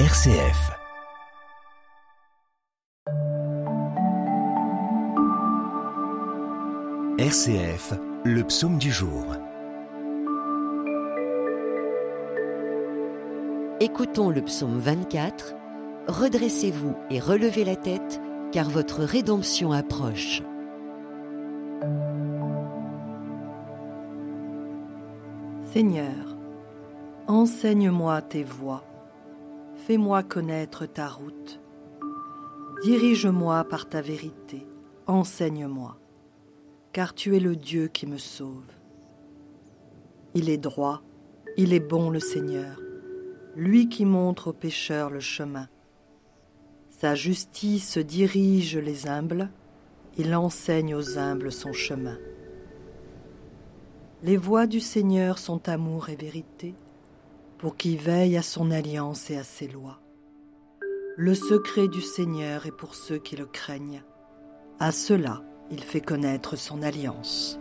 RCF. RCF, le psaume du jour. Écoutons le psaume 24. Redressez-vous et relevez la tête, car votre rédemption approche. Seigneur, enseigne-moi tes voies Fais-moi connaître ta route. Dirige-moi par ta vérité. Enseigne-moi, car tu es le Dieu qui me sauve. Il est droit, il est bon le Seigneur, lui qui montre aux pécheurs le chemin. Sa justice dirige les humbles, il enseigne aux humbles son chemin. Les voies du Seigneur sont amour et vérité pour qui veille à son alliance et à ses lois. Le secret du Seigneur est pour ceux qui le craignent. À cela, il fait connaître son alliance.